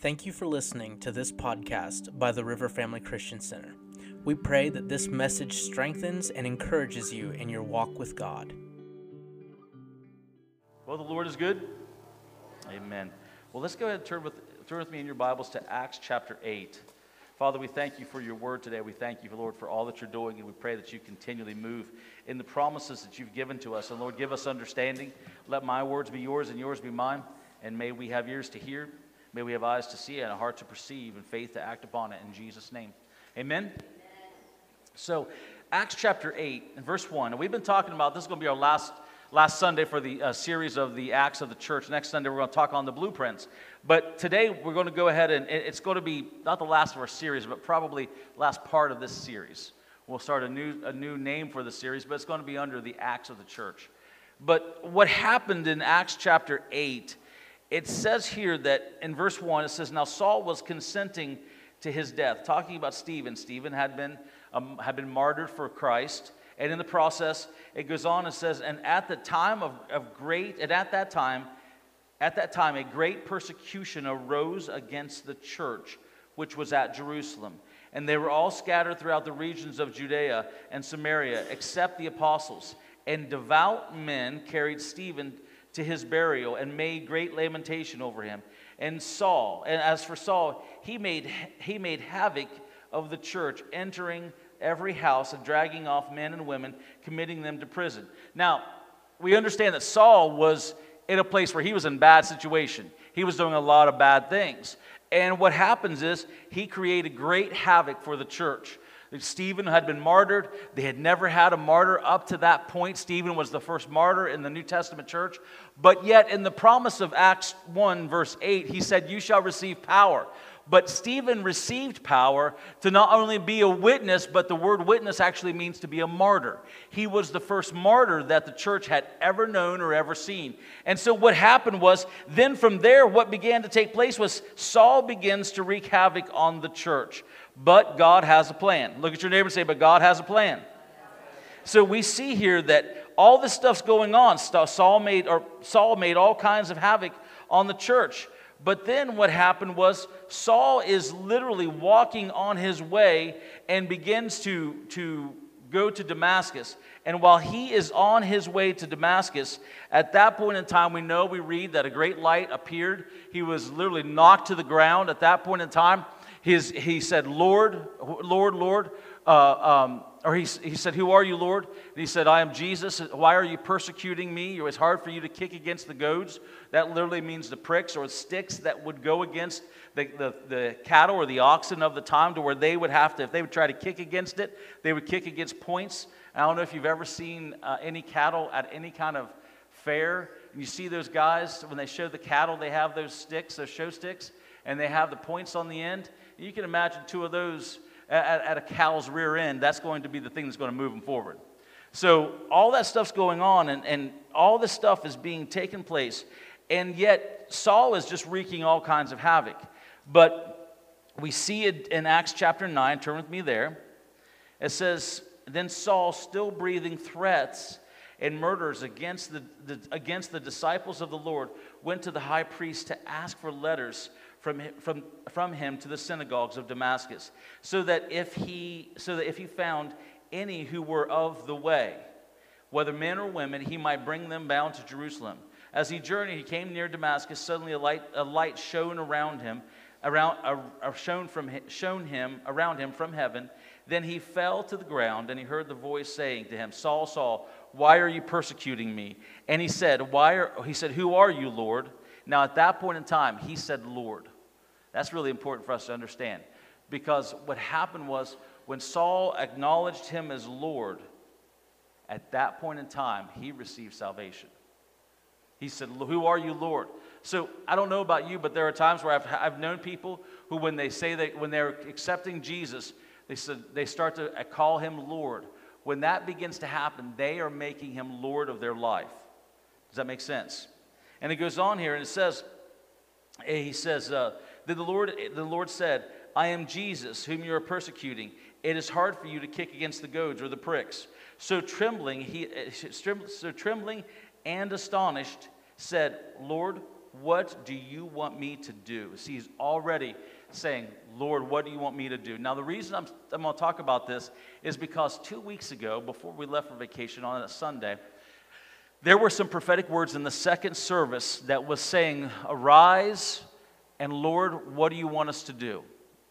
Thank you for listening to this podcast by the River Family Christian Center. We pray that this message strengthens and encourages you in your walk with God. Well, the Lord is good. Amen. Well, let's go ahead and turn with, turn with me in your Bibles to Acts chapter 8. Father, we thank you for your word today. We thank you, Lord, for all that you're doing, and we pray that you continually move in the promises that you've given to us. And Lord, give us understanding. Let my words be yours and yours be mine. And may we have ears to hear, may we have eyes to see, it and a heart to perceive, and faith to act upon it. In Jesus' name. Amen. Amen. So, Acts chapter 8 and verse 1. And we've been talking about this is going to be our last last Sunday for the uh, series of the Acts of the Church. Next Sunday, we're going to talk on the blueprints. But today, we're going to go ahead and it's going to be not the last of our series, but probably last part of this series. We'll start a new, a new name for the series, but it's going to be under the Acts of the Church. But what happened in Acts chapter 8, it says here that in verse 1, it says, Now Saul was consenting to his death, talking about Stephen. Stephen had been, um, had been martyred for Christ. And in the process, it goes on and says, and at the time of, of great, and at that time, at that time, a great persecution arose against the church, which was at Jerusalem. And they were all scattered throughout the regions of Judea and Samaria, except the apostles. And devout men carried Stephen to his burial and made great lamentation over him. And Saul, and as for Saul, he made, he made havoc of the church, entering every house and dragging off men and women, committing them to prison. Now, we understand that Saul was in a place where he was in bad situation. He was doing a lot of bad things. And what happens is he created great havoc for the church. Stephen had been martyred. They had never had a martyr up to that point. Stephen was the first martyr in the New Testament church. But yet, in the promise of Acts 1, verse 8, he said, You shall receive power. But Stephen received power to not only be a witness, but the word witness actually means to be a martyr. He was the first martyr that the church had ever known or ever seen. And so what happened was, then from there, what began to take place was Saul begins to wreak havoc on the church. But God has a plan. Look at your neighbor and say, But God has a plan. So we see here that all this stuff's going on. Saul made, or Saul made all kinds of havoc on the church. But then what happened was Saul is literally walking on his way and begins to, to go to Damascus. And while he is on his way to Damascus, at that point in time, we know, we read that a great light appeared. He was literally knocked to the ground. At that point in time, his, he said, Lord, Lord, Lord, uh, um, or he, he said, Who are you, Lord? And he said, I am Jesus. Why are you persecuting me? It was hard for you to kick against the goads. That literally means the pricks or sticks that would go against the, the, the cattle or the oxen of the time to where they would have to, if they would try to kick against it, they would kick against points. I don't know if you've ever seen uh, any cattle at any kind of fair. And you see those guys, when they show the cattle, they have those sticks, those show sticks, and they have the points on the end. You can imagine two of those at, at a cow's rear end, that's going to be the thing that's going to move them forward. So all that stuff's going on, and, and all this stuff is being taken place, and yet Saul is just wreaking all kinds of havoc. But we see it in Acts chapter 9, turn with me there. It says, Then Saul, still breathing threats and murders against the, the, against the disciples of the Lord, went to the high priest to ask for letters from, from, from him to the synagogues of Damascus, so that if he so that if he found any who were of the way, whether men or women, he might bring them bound to Jerusalem. As he journeyed, he came near Damascus. Suddenly, a light, a light shone around him, around, shone from shone him around him from heaven. Then he fell to the ground, and he heard the voice saying to him, "Saul, Saul, why are you persecuting me?" And he said, "Why are?" He said, "Who are you, Lord?" Now, at that point in time, he said, Lord. That's really important for us to understand because what happened was when Saul acknowledged him as Lord, at that point in time, he received salvation. He said, Who are you, Lord? So I don't know about you, but there are times where I've, I've known people who, when they say that, when they're accepting Jesus, they, said, they start to uh, call him Lord. When that begins to happen, they are making him Lord of their life. Does that make sense? And it goes on here and it says, eh, he says, uh, the Lord, the Lord said, I am Jesus, whom you are persecuting. It is hard for you to kick against the goads or the pricks. So trembling, he, eh, so trembling and astonished, said, Lord, what do you want me to do? See, he's already saying, Lord, what do you want me to do? Now, the reason I'm, I'm going to talk about this is because two weeks ago, before we left for vacation on a Sunday, there were some prophetic words in the second service that was saying, Arise, and Lord, what do you want us to do?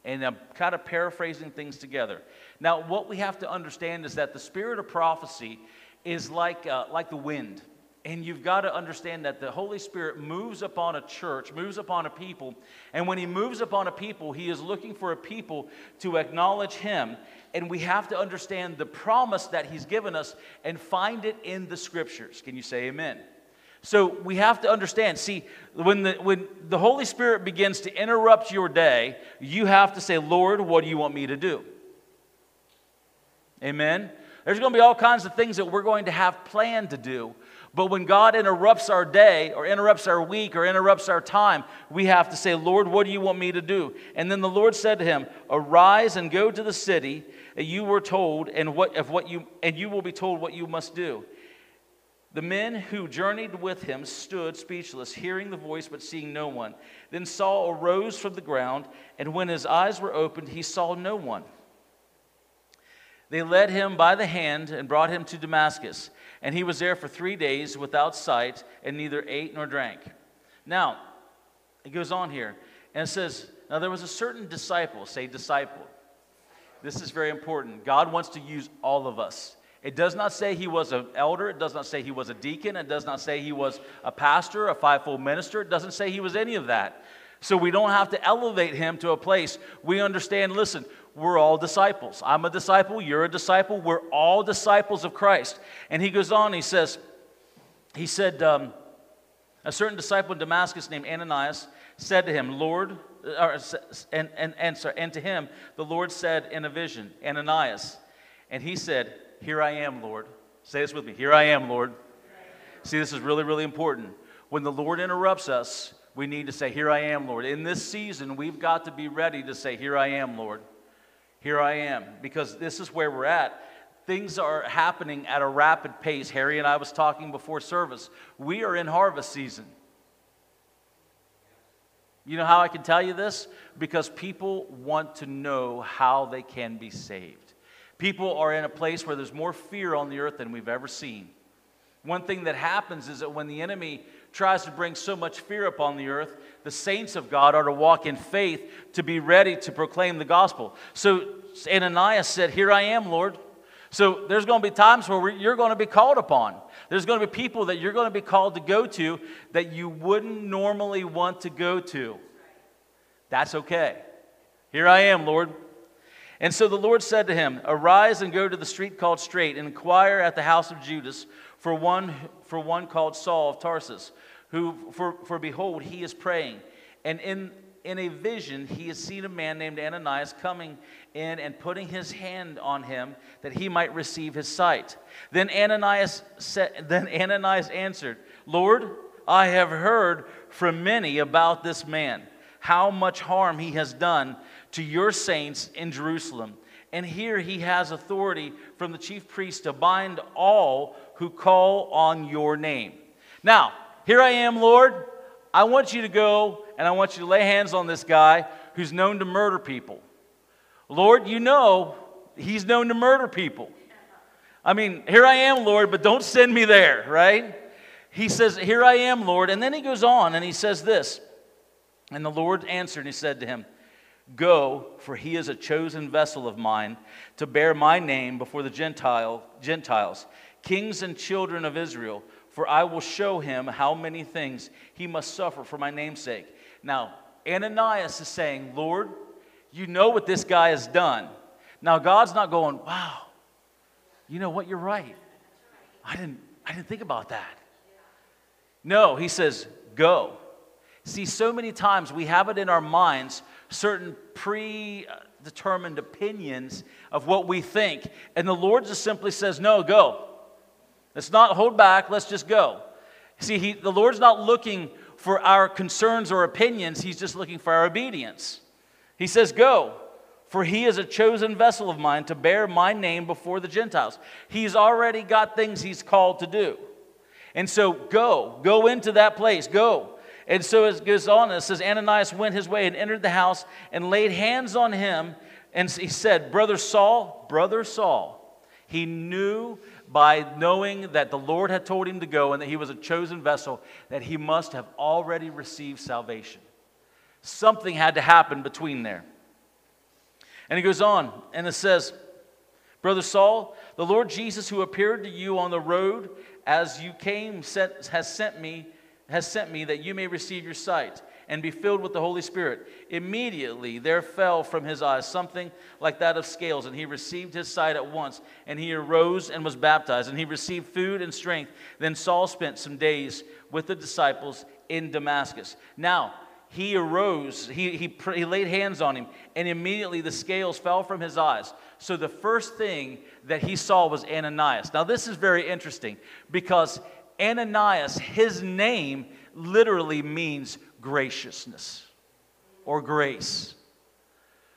And I'm kind of paraphrasing things together. Now, what we have to understand is that the spirit of prophecy is like, uh, like the wind. And you've got to understand that the Holy Spirit moves upon a church, moves upon a people. And when He moves upon a people, He is looking for a people to acknowledge Him. And we have to understand the promise that He's given us and find it in the Scriptures. Can you say amen? So we have to understand. See, when the, when the Holy Spirit begins to interrupt your day, you have to say, Lord, what do you want me to do? Amen? There's going to be all kinds of things that we're going to have planned to do. But when God interrupts our day or interrupts our week or interrupts our time, we have to say, Lord, what do you want me to do? And then the Lord said to him, Arise and go to the city that you were told, and what, of what you, and you will be told what you must do. The men who journeyed with him stood speechless, hearing the voice but seeing no one. Then Saul arose from the ground, and when his eyes were opened, he saw no one. They led him by the hand and brought him to Damascus. And he was there for three days without sight, and neither ate nor drank. Now, it goes on here, and it says, Now there was a certain disciple, say disciple. This is very important. God wants to use all of us. It does not say he was an elder. It does not say he was a deacon. It does not say he was a pastor, a fivefold minister. It doesn't say he was any of that. So we don't have to elevate him to a place. We understand, listen, we're all disciples. I'm a disciple. You're a disciple. We're all disciples of Christ. And he goes on, he says, he said, um, a certain disciple in Damascus named Ananias said to him, Lord, or, and, and, and, sorry, and to him, the Lord said in a vision, Ananias. And he said, here I am, Lord. Say this with me. Here I am, Lord. See, this is really, really important. When the Lord interrupts us, we need to say, Here I am, Lord. In this season, we've got to be ready to say, Here I am, Lord. Here I am. Because this is where we're at. Things are happening at a rapid pace. Harry and I was talking before service. We are in harvest season. You know how I can tell you this? Because people want to know how they can be saved. People are in a place where there's more fear on the earth than we've ever seen. One thing that happens is that when the enemy tries to bring so much fear upon the earth, the saints of God are to walk in faith to be ready to proclaim the gospel. So Ananias said, Here I am, Lord. So there's going to be times where you're going to be called upon. There's going to be people that you're going to be called to go to that you wouldn't normally want to go to. That's okay. Here I am, Lord. And so the Lord said to him, Arise and go to the street called Straight, and inquire at the house of Judas for one, for one called Saul of Tarsus, who, for, for behold, he is praying. And in, in a vision, he has seen a man named Ananias coming in and putting his hand on him that he might receive his sight. Then Ananias, said, then Ananias answered, Lord, I have heard from many about this man, how much harm he has done to your saints in Jerusalem. And here he has authority from the chief priest to bind all who call on your name. Now, here I am, Lord. I want you to go and I want you to lay hands on this guy who's known to murder people. Lord, you know he's known to murder people. I mean, here I am, Lord, but don't send me there, right? He says, Here I am, Lord. And then he goes on and he says this. And the Lord answered and he said to him, Go, for he is a chosen vessel of mine to bear my name before the Gentile, Gentiles, kings and children of Israel, for I will show him how many things he must suffer for my name's sake. Now, Ananias is saying, Lord, you know what this guy has done. Now, God's not going, wow, you know what, you're right. I didn't, I didn't think about that. No, he says, go. See, so many times we have it in our minds certain predetermined opinions of what we think. And the Lord just simply says, No, go. Let's not hold back, let's just go. See, he, the Lord's not looking for our concerns or opinions, He's just looking for our obedience. He says, Go, for He is a chosen vessel of mine to bear my name before the Gentiles. He's already got things He's called to do. And so, go, go into that place, go. And so it goes on, it says, Ananias went his way and entered the house and laid hands on him. And he said, Brother Saul, Brother Saul. He knew by knowing that the Lord had told him to go and that he was a chosen vessel, that he must have already received salvation. Something had to happen between there. And he goes on, and it says, Brother Saul, the Lord Jesus, who appeared to you on the road as you came, sent, has sent me, has sent me that you may receive your sight and be filled with the Holy Spirit. Immediately there fell from his eyes something like that of scales, and he received his sight at once, and he arose and was baptized, and he received food and strength. Then Saul spent some days with the disciples in Damascus. Now, he arose, he, he, he laid hands on him, and immediately the scales fell from his eyes. So the first thing that he saw was Ananias. Now, this is very interesting because Ananias, his name literally means graciousness or grace.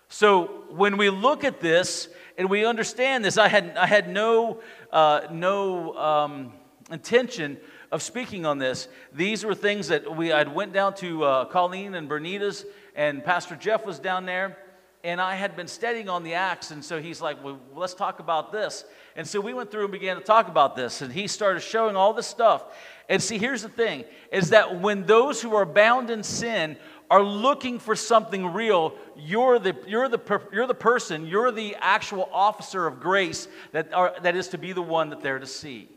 So when we look at this and we understand this, I had, I had no, uh, no um, intention of speaking on this. These were things that we I went down to uh, Colleen and Bernita's, and Pastor Jeff was down there, and I had been studying on the Acts, and so he's like, "Well, let's talk about this." And so we went through and began to talk about this, and he started showing all this stuff. And see, here's the thing: is that when those who are bound in sin are looking for something real, you're the, you're the, you're the person, you're the actual officer of grace that, are, that is to be the one that they're to see.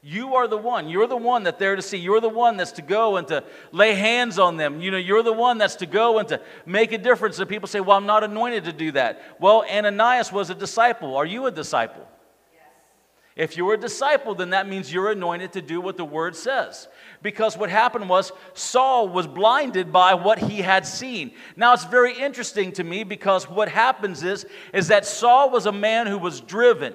You are the one. You're the one that they're to see. You're the one that's to go and to lay hands on them. You know, you're the one that's to go and to make a difference. And people say, Well, I'm not anointed to do that. Well, Ananias was a disciple. Are you a disciple? If you're a disciple, then that means you're anointed to do what the word says. Because what happened was Saul was blinded by what he had seen. Now it's very interesting to me because what happens is, is that Saul was a man who was driven.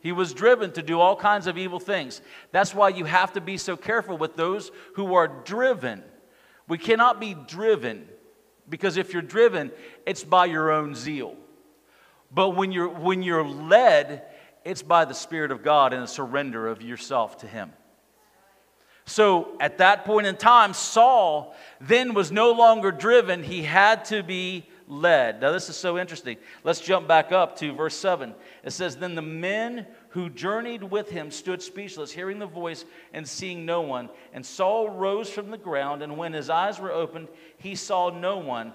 He was driven to do all kinds of evil things. That's why you have to be so careful with those who are driven. We cannot be driven because if you're driven, it's by your own zeal. But when you're, when you're led, it's by the Spirit of God and a surrender of yourself to Him. So at that point in time, Saul then was no longer driven, he had to be led. Now, this is so interesting. Let's jump back up to verse 7. It says, Then the men who journeyed with him stood speechless, hearing the voice and seeing no one. And Saul rose from the ground, and when his eyes were opened, he saw no one,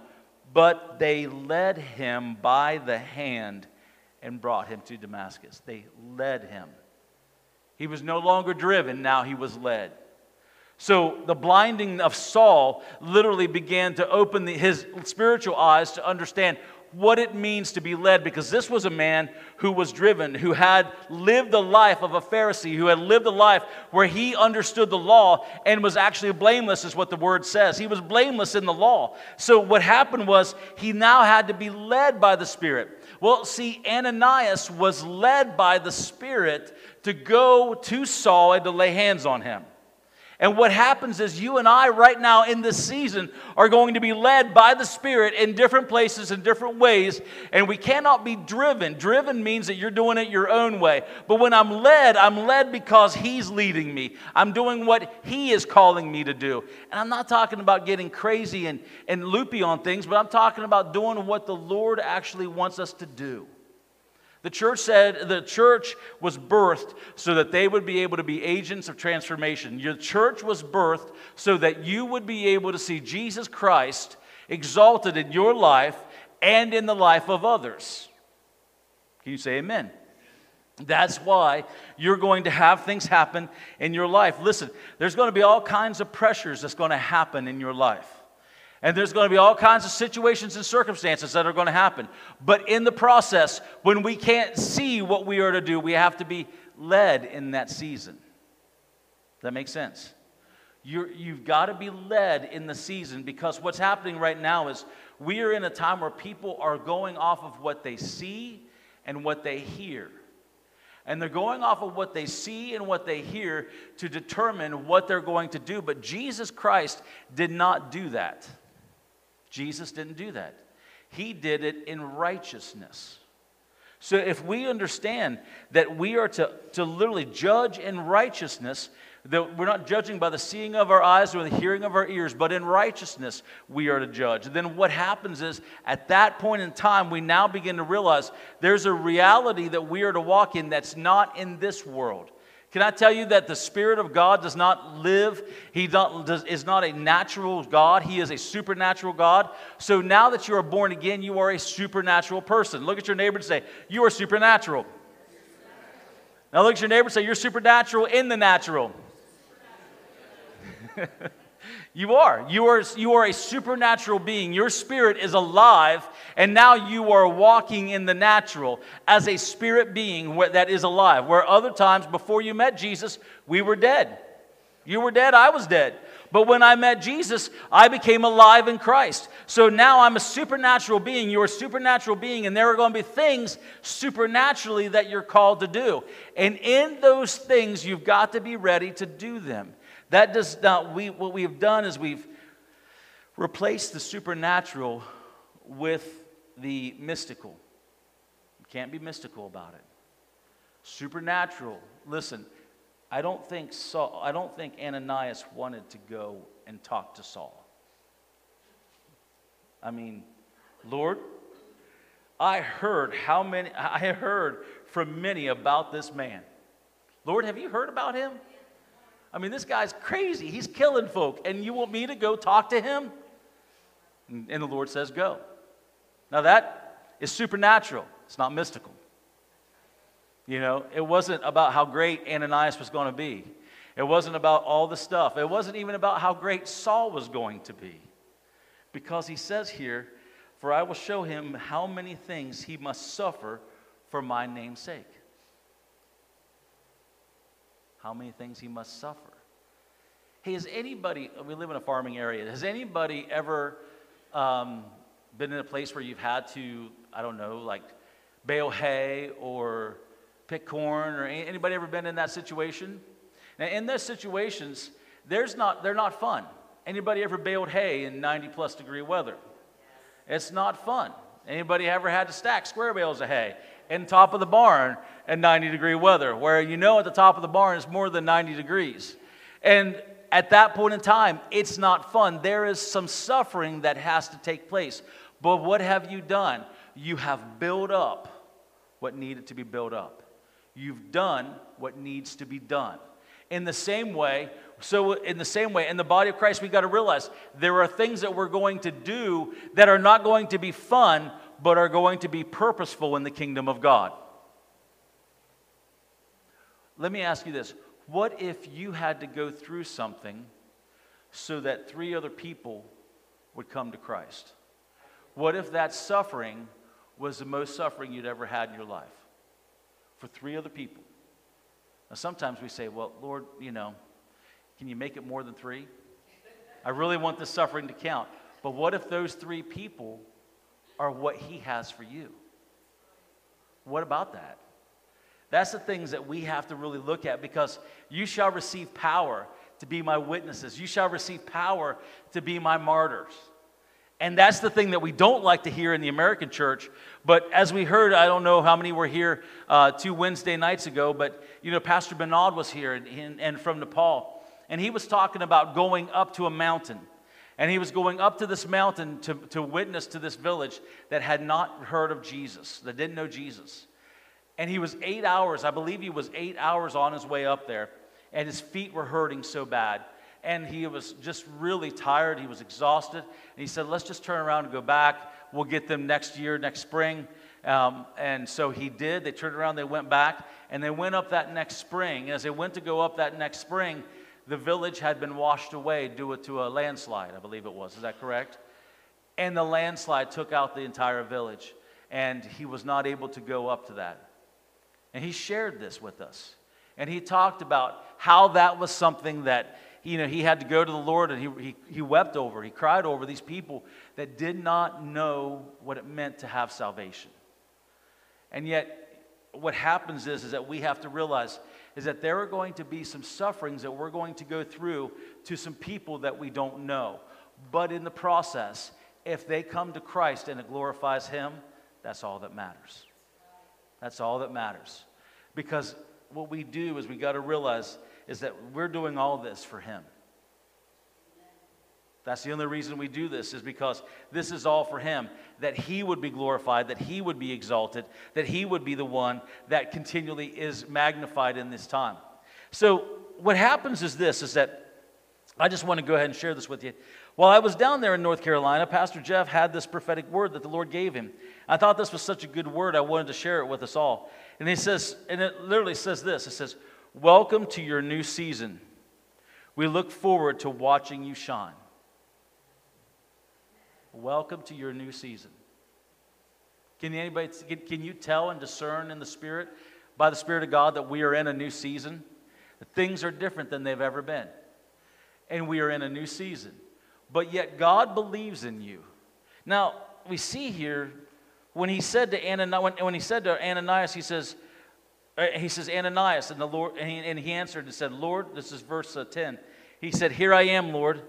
but they led him by the hand and brought him to Damascus. They led him. He was no longer driven, now he was led. So the blinding of Saul literally began to open the, his spiritual eyes to understand what it means to be led because this was a man who was driven, who had lived the life of a Pharisee, who had lived a life where he understood the law and was actually blameless, is what the word says. He was blameless in the law. So what happened was he now had to be led by the Spirit. Well, see, Ananias was led by the Spirit to go to Saul and to lay hands on him. And what happens is you and I, right now in this season, are going to be led by the Spirit in different places, in different ways, and we cannot be driven. Driven means that you're doing it your own way. But when I'm led, I'm led because He's leading me. I'm doing what He is calling me to do. And I'm not talking about getting crazy and, and loopy on things, but I'm talking about doing what the Lord actually wants us to do. The church said the church was birthed so that they would be able to be agents of transformation. Your church was birthed so that you would be able to see Jesus Christ exalted in your life and in the life of others. Can you say amen? That's why you're going to have things happen in your life. Listen, there's going to be all kinds of pressures that's going to happen in your life. And there's going to be all kinds of situations and circumstances that are going to happen. But in the process, when we can't see what we are to do, we have to be led in that season. That makes sense? you you've got to be led in the season because what's happening right now is we are in a time where people are going off of what they see and what they hear. And they're going off of what they see and what they hear to determine what they're going to do. But Jesus Christ did not do that. Jesus didn't do that. He did it in righteousness. So if we understand that we are to, to literally judge in righteousness, That we're not judging by the seeing of our eyes or the hearing of our ears, but in righteousness we are to judge. then what happens is, at that point in time, we now begin to realize there's a reality that we are to walk in that's not in this world. Can I tell you that the Spirit of God does not live? He does, is not a natural God. He is a supernatural God. So now that you are born again, you are a supernatural person. Look at your neighbor and say, You are supernatural. Now look at your neighbor and say, You're supernatural in the natural. you are. You are you are a supernatural being. Your spirit is alive, and now you are walking in the natural as a spirit being that is alive. Where other times before you met Jesus, we were dead. You were dead, I was dead. But when I met Jesus, I became alive in Christ. So now I'm a supernatural being. You're a supernatural being, and there are going to be things supernaturally that you're called to do. And in those things, you've got to be ready to do them. That does not, we, what we have done is we've replaced the supernatural with the mystical. You can't be mystical about it. Supernatural, listen, I don't think Saul, I don't think Ananias wanted to go and talk to Saul. I mean, Lord, I heard how many I heard from many about this man. Lord, have you heard about him? I mean, this guy's crazy. He's killing folk. And you want me to go talk to him? And the Lord says, Go. Now, that is supernatural, it's not mystical. You know, it wasn't about how great Ananias was going to be. It wasn't about all the stuff. It wasn't even about how great Saul was going to be. Because he says here, For I will show him how many things he must suffer for my name's sake how many things he must suffer. Hey, has anybody, we live in a farming area, has anybody ever um, been in a place where you've had to, I don't know, like bale hay or pick corn or anybody ever been in that situation? Now, in those situations, there's not, they're not fun. Anybody ever baled hay in 90 plus degree weather? It's not fun. Anybody ever had to stack square bales of hay? In top of the barn at 90 degree weather, where you know at the top of the barn is more than 90 degrees. And at that point in time, it's not fun. There is some suffering that has to take place. But what have you done? You have built up what needed to be built up. You've done what needs to be done. In the same way, so in the same way, in the body of Christ, we got to realize there are things that we're going to do that are not going to be fun, but are going to be purposeful in the kingdom of God. Let me ask you this what if you had to go through something so that three other people would come to Christ? What if that suffering was the most suffering you'd ever had in your life? For three other people. Now, sometimes we say, well, Lord, you know, can you make it more than three? I really want the suffering to count. But what if those three people are what He has for you. What about that? That's the things that we have to really look at because you shall receive power to be my witnesses. You shall receive power to be my martyrs. And that's the thing that we don't like to hear in the American church. But as we heard, I don't know how many were here uh, two Wednesday nights ago, but you know, Pastor Bernard was here and, and from Nepal. And he was talking about going up to a mountain and he was going up to this mountain to, to witness to this village that had not heard of Jesus, that didn't know Jesus. And he was eight hours, I believe he was eight hours on his way up there, and his feet were hurting so bad. And he was just really tired. He was exhausted. And he said, Let's just turn around and go back. We'll get them next year, next spring. Um, and so he did. They turned around, they went back, and they went up that next spring. And as they went to go up that next spring, the village had been washed away due to a landslide, I believe it was. Is that correct? And the landslide took out the entire village, and he was not able to go up to that. And he shared this with us. And he talked about how that was something that you know, he had to go to the Lord and he, he, he wept over, he cried over these people that did not know what it meant to have salvation. And yet, what happens is, is that we have to realize is that there are going to be some sufferings that we're going to go through to some people that we don't know. But in the process, if they come to Christ and it glorifies Him, that's all that matters. That's all that matters. Because what we do is we got to realize is that we're doing all this for Him. That's the only reason we do this, is because this is all for Him, that He would be glorified, that He would be exalted, that He would be the one that continually is magnified in this time. So, what happens is this is that I just want to go ahead and share this with you. While I was down there in North Carolina, Pastor Jeff had this prophetic word that the Lord gave him. I thought this was such a good word, I wanted to share it with us all. And he says, and it literally says this it says, Welcome to your new season. We look forward to watching you shine. Welcome to your new season. Can anybody can you tell and discern in the spirit by the spirit of God that we are in a new season? That Things are different than they've ever been. And we are in a new season. But yet God believes in you. Now, we see here when he said to Ananias, when, he said to Ananias, he says, uh, he says, Ananias, and the Lord, and he, and he answered and said, Lord, this is verse uh, 10. He said, Here I am, Lord.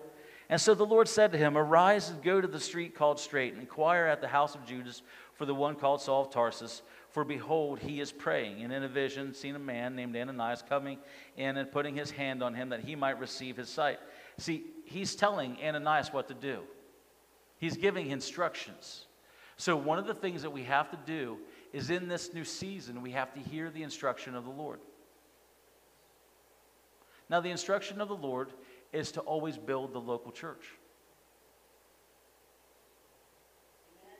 And so the Lord said to him, Arise and go to the street called Straight, and inquire at the house of Judas for the one called Saul of Tarsus. For behold, he is praying. And in a vision, seen a man named Ananias coming in and putting his hand on him that he might receive his sight. See, he's telling Ananias what to do, he's giving instructions. So, one of the things that we have to do is in this new season, we have to hear the instruction of the Lord. Now, the instruction of the Lord is to always build the local church.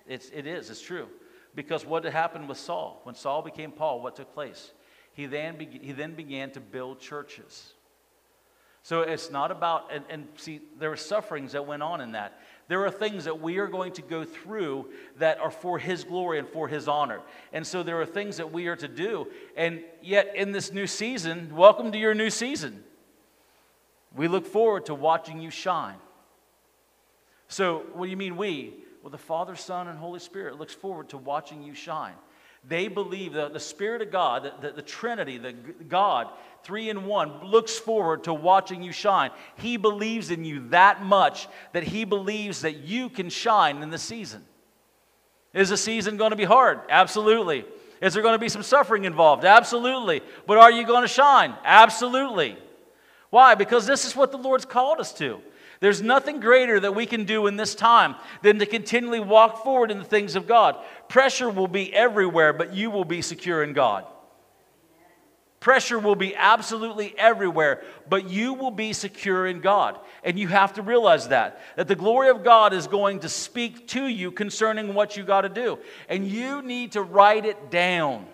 It's, it is, it's true. Because what happened with Saul? When Saul became Paul, what took place? He then, be, he then began to build churches. So it's not about, and, and see, there were sufferings that went on in that. There are things that we are going to go through that are for His glory and for His honor. And so there are things that we are to do. And yet, in this new season, welcome to your new season. We look forward to watching you shine. So, what do you mean we? Well, the Father, Son, and Holy Spirit looks forward to watching you shine. They believe that the Spirit of God, the, the, the Trinity, the God, three in one, looks forward to watching you shine. He believes in you that much that he believes that you can shine in the season. Is the season going to be hard? Absolutely. Is there going to be some suffering involved? Absolutely. But are you going to shine? Absolutely. Why? Because this is what the Lord's called us to. There's nothing greater that we can do in this time than to continually walk forward in the things of God. Pressure will be everywhere, but you will be secure in God. Pressure will be absolutely everywhere, but you will be secure in God. And you have to realize that. That the glory of God is going to speak to you concerning what you got to do. And you need to write it down.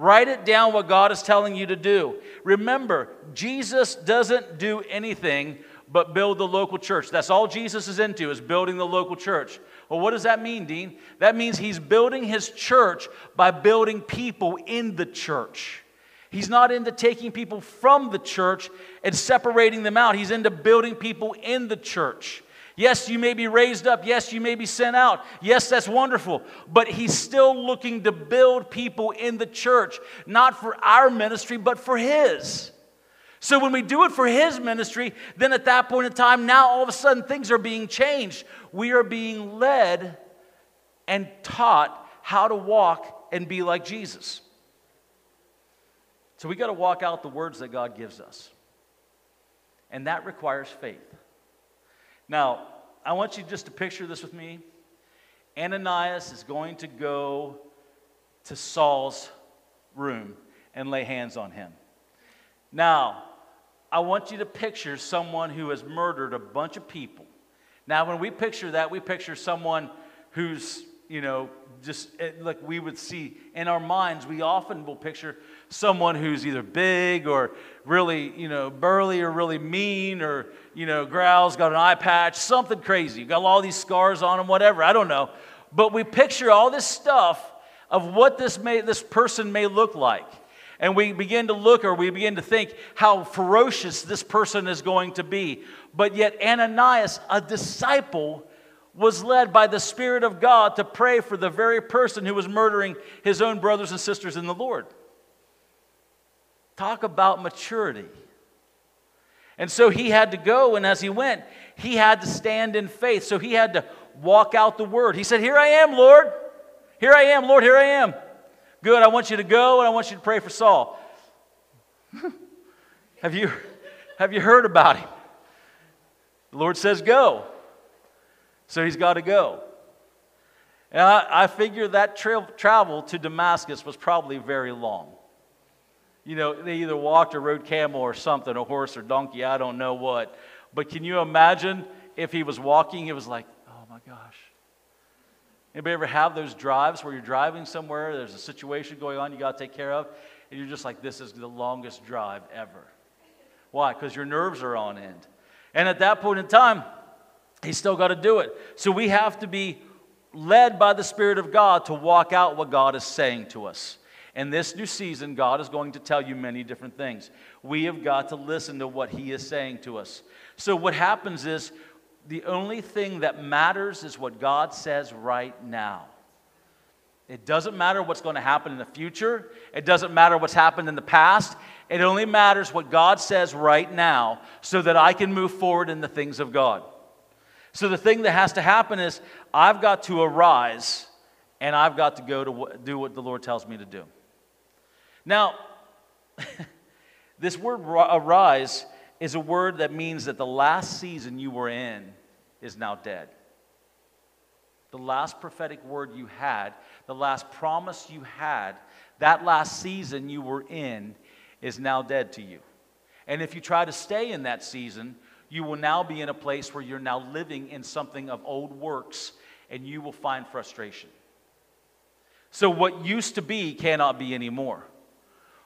Write it down what God is telling you to do. Remember, Jesus doesn't do anything but build the local church. That's all Jesus is into, is building the local church. Well, what does that mean, Deane? That means he's building his church by building people in the church. He's not into taking people from the church and separating them out. He's into building people in the church. Yes, you may be raised up. Yes, you may be sent out. Yes, that's wonderful. But he's still looking to build people in the church, not for our ministry, but for his. So when we do it for his ministry, then at that point in time, now all of a sudden things are being changed. We are being led and taught how to walk and be like Jesus. So we got to walk out the words that God gives us. And that requires faith. Now, I want you just to picture this with me. Ananias is going to go to Saul's room and lay hands on him. Now, I want you to picture someone who has murdered a bunch of people. Now, when we picture that, we picture someone who's, you know, just eh, like we would see in our minds, we often will picture someone who's either big or really, you know, burly or really mean or, you know, growls, got an eye patch, something crazy. Got all these scars on him, whatever, I don't know. But we picture all this stuff of what this, may, this person may look like. And we begin to look or we begin to think how ferocious this person is going to be. But yet, Ananias, a disciple, was led by the Spirit of God to pray for the very person who was murdering his own brothers and sisters in the Lord. Talk about maturity. And so he had to go, and as he went, he had to stand in faith. So he had to walk out the word. He said, Here I am, Lord. Here I am, Lord. Here I am. Good. I want you to go, and I want you to pray for Saul. Have you, have you heard about him? The Lord says, Go. So he's got to go. And I, I figure that tra- travel to Damascus was probably very long. You know, they either walked or rode camel or something, a horse or donkey, I don't know what. But can you imagine if he was walking, it was like, oh my gosh. Anybody ever have those drives where you're driving somewhere, there's a situation going on you got to take care of, and you're just like, this is the longest drive ever. Why? Because your nerves are on end. And at that point in time, he's still got to do it. So we have to be led by the Spirit of God to walk out what God is saying to us. In this new season, God is going to tell you many different things. We have got to listen to what He is saying to us. So, what happens is the only thing that matters is what God says right now. It doesn't matter what's going to happen in the future. It doesn't matter what's happened in the past. It only matters what God says right now so that I can move forward in the things of God. So the thing that has to happen is I've got to arise and I've got to go to do what the Lord tells me to do. Now, this word arise is a word that means that the last season you were in is now dead. The last prophetic word you had, the last promise you had, that last season you were in is now dead to you. And if you try to stay in that season, you will now be in a place where you're now living in something of old works and you will find frustration. So, what used to be cannot be anymore.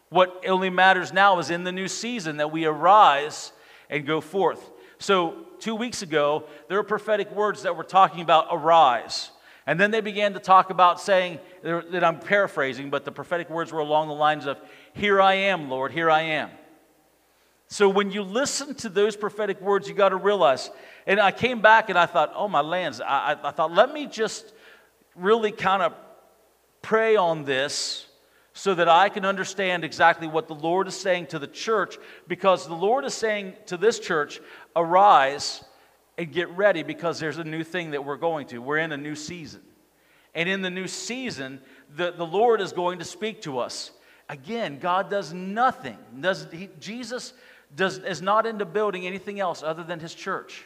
What only matters now is in the new season that we arise and go forth. So, two weeks ago, there were prophetic words that were talking about arise. And then they began to talk about saying, that I'm paraphrasing, but the prophetic words were along the lines of, Here I am, Lord, here I am. So when you listen to those prophetic words, you got to realize. And I came back and I thought, oh, my lands. I, I thought, let me just really kind of pray on this so that I can understand exactly what the Lord is saying to the church, because the Lord is saying to this church, arise and get ready because there's a new thing that we're going to. We're in a new season. And in the new season, the, the Lord is going to speak to us. Again, God does nothing. Does, he, Jesus does, is not into building anything else other than his church.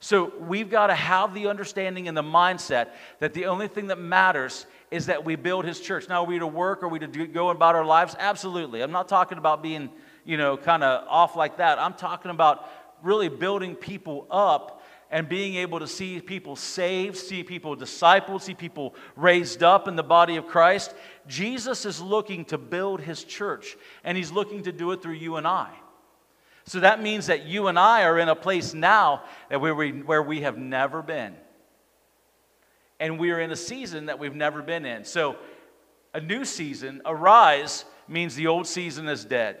So we've got to have the understanding and the mindset that the only thing that matters is that we build his church. Now, are we to work? Are we to do, go about our lives? Absolutely. I'm not talking about being, you know, kind of off like that. I'm talking about really building people up and being able to see people saved, see people discipled, see people raised up in the body of Christ. Jesus is looking to build his church, and he's looking to do it through you and I. So that means that you and I are in a place now that where we, where we have never been. And we are in a season that we've never been in. So a new season, arise, means the old season is dead.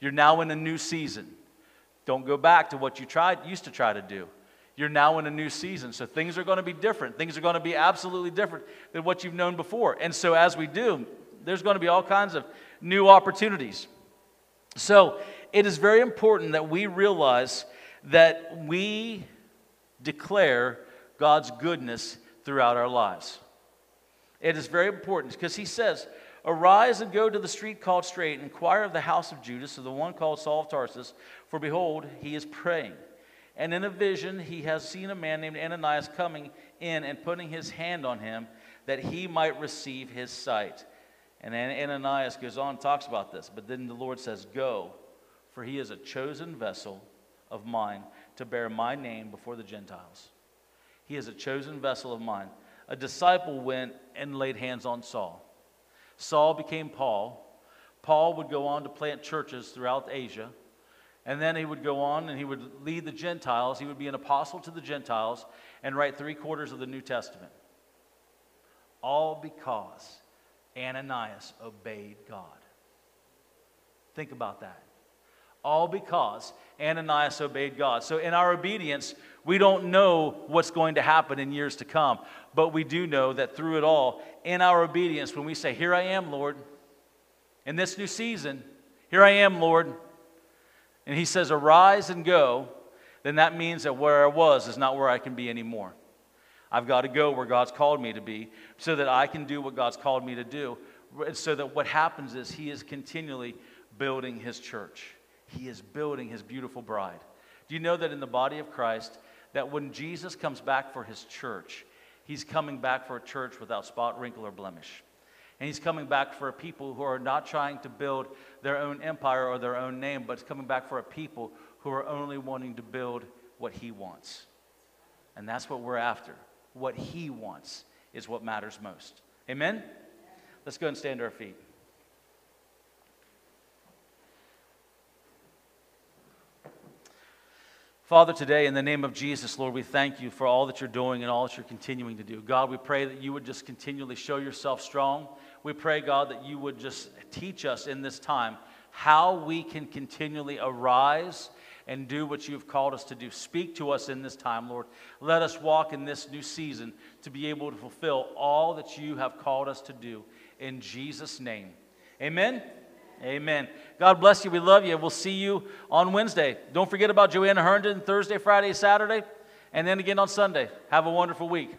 You're now in a new season. Don't go back to what you tried, used to try to do. You're now in a new season. So things are going to be different. Things are going to be absolutely different than what you've known before. And so as we do, there's going to be all kinds of new opportunities. So it is very important that we realize that we declare God's goodness throughout our lives. It is very important because he says, Arise and go to the street called Straight, and inquire of the house of Judas, of the one called Saul of Tarsus, for behold, he is praying. And in a vision, he has seen a man named Ananias coming in and putting his hand on him that he might receive his sight. And Ananias goes on and talks about this. But then the Lord says, Go for he is a chosen vessel of mine to bear my name before the Gentiles. He is a chosen vessel of mine. A disciple went and laid hands on Saul. Saul became Paul. Paul would go on to plant churches throughout Asia. And then he would go on and he would lead the Gentiles. He would be an apostle to the Gentiles and write three quarters of the New Testament. All because Ananias obeyed God. Think about that. All because Ananias obeyed God. So, in our obedience, we don't know what's going to happen in years to come, but we do know that through it all, in our obedience, when we say, Here I am, Lord, in this new season, here I am, Lord, and He says, Arise and go, then that means that where I was is not where I can be anymore. I've got to go where God's called me to be so that I can do what God's called me to do. So that what happens is He is continually building His church. He is building his beautiful bride. Do you know that in the body of Christ, that when Jesus comes back for his church, he's coming back for a church without spot, wrinkle, or blemish. And he's coming back for a people who are not trying to build their own empire or their own name, but coming back for a people who are only wanting to build what he wants. And that's what we're after. What he wants is what matters most. Amen? Let's go and stand to our feet. Father, today, in the name of Jesus, Lord, we thank you for all that you're doing and all that you're continuing to do. God, we pray that you would just continually show yourself strong. We pray, God, that you would just teach us in this time how we can continually arise and do what you've called us to do. Speak to us in this time, Lord. Let us walk in this new season to be able to fulfill all that you have called us to do. In Jesus' name. Amen. Amen. God bless you. We love you. We'll see you on Wednesday. Don't forget about Joanna Herndon Thursday, Friday, Saturday, and then again on Sunday. Have a wonderful week.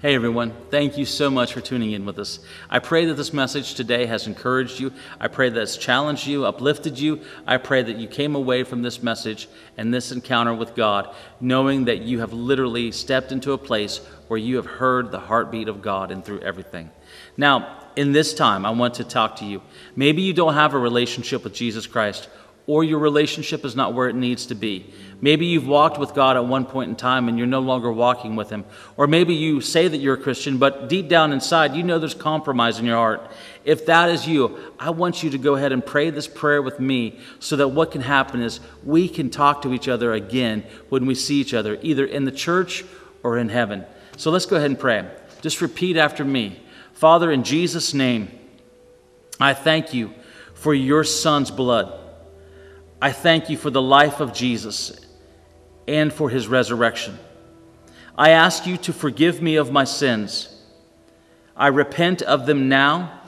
Hey everyone, thank you so much for tuning in with us. I pray that this message today has encouraged you. I pray that it's challenged you, uplifted you. I pray that you came away from this message and this encounter with God knowing that you have literally stepped into a place where you have heard the heartbeat of God and through everything. Now, in this time, I want to talk to you. Maybe you don't have a relationship with Jesus Christ or your relationship is not where it needs to be. Maybe you've walked with God at one point in time and you're no longer walking with Him. Or maybe you say that you're a Christian, but deep down inside, you know there's compromise in your heart. If that is you, I want you to go ahead and pray this prayer with me so that what can happen is we can talk to each other again when we see each other, either in the church or in heaven. So let's go ahead and pray. Just repeat after me Father, in Jesus' name, I thank you for your Son's blood. I thank you for the life of Jesus and for his resurrection. I ask you to forgive me of my sins. I repent of them now,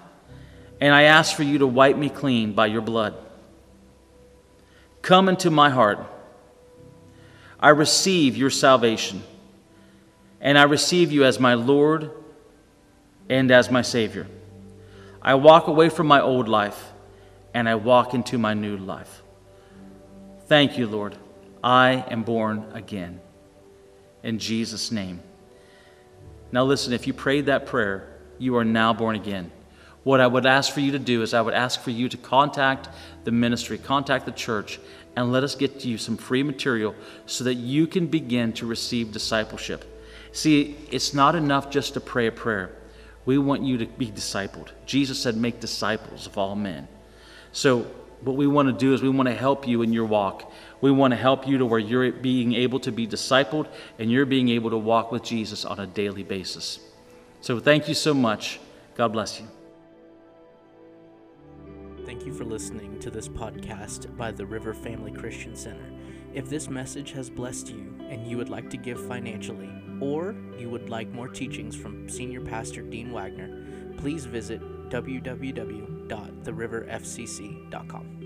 and I ask for you to wipe me clean by your blood. Come into my heart. I receive your salvation, and I receive you as my Lord and as my Savior. I walk away from my old life, and I walk into my new life. Thank you, Lord. I am born again. In Jesus' name. Now, listen, if you prayed that prayer, you are now born again. What I would ask for you to do is, I would ask for you to contact the ministry, contact the church, and let us get you some free material so that you can begin to receive discipleship. See, it's not enough just to pray a prayer. We want you to be discipled. Jesus said, Make disciples of all men. So, what we want to do is we want to help you in your walk. We want to help you to where you're being able to be discipled and you're being able to walk with Jesus on a daily basis. So thank you so much. God bless you. Thank you for listening to this podcast by the River Family Christian Center. If this message has blessed you and you would like to give financially, or you would like more teachings from Senior Pastor Deane Wagner, please visit www.theriverfcc.com.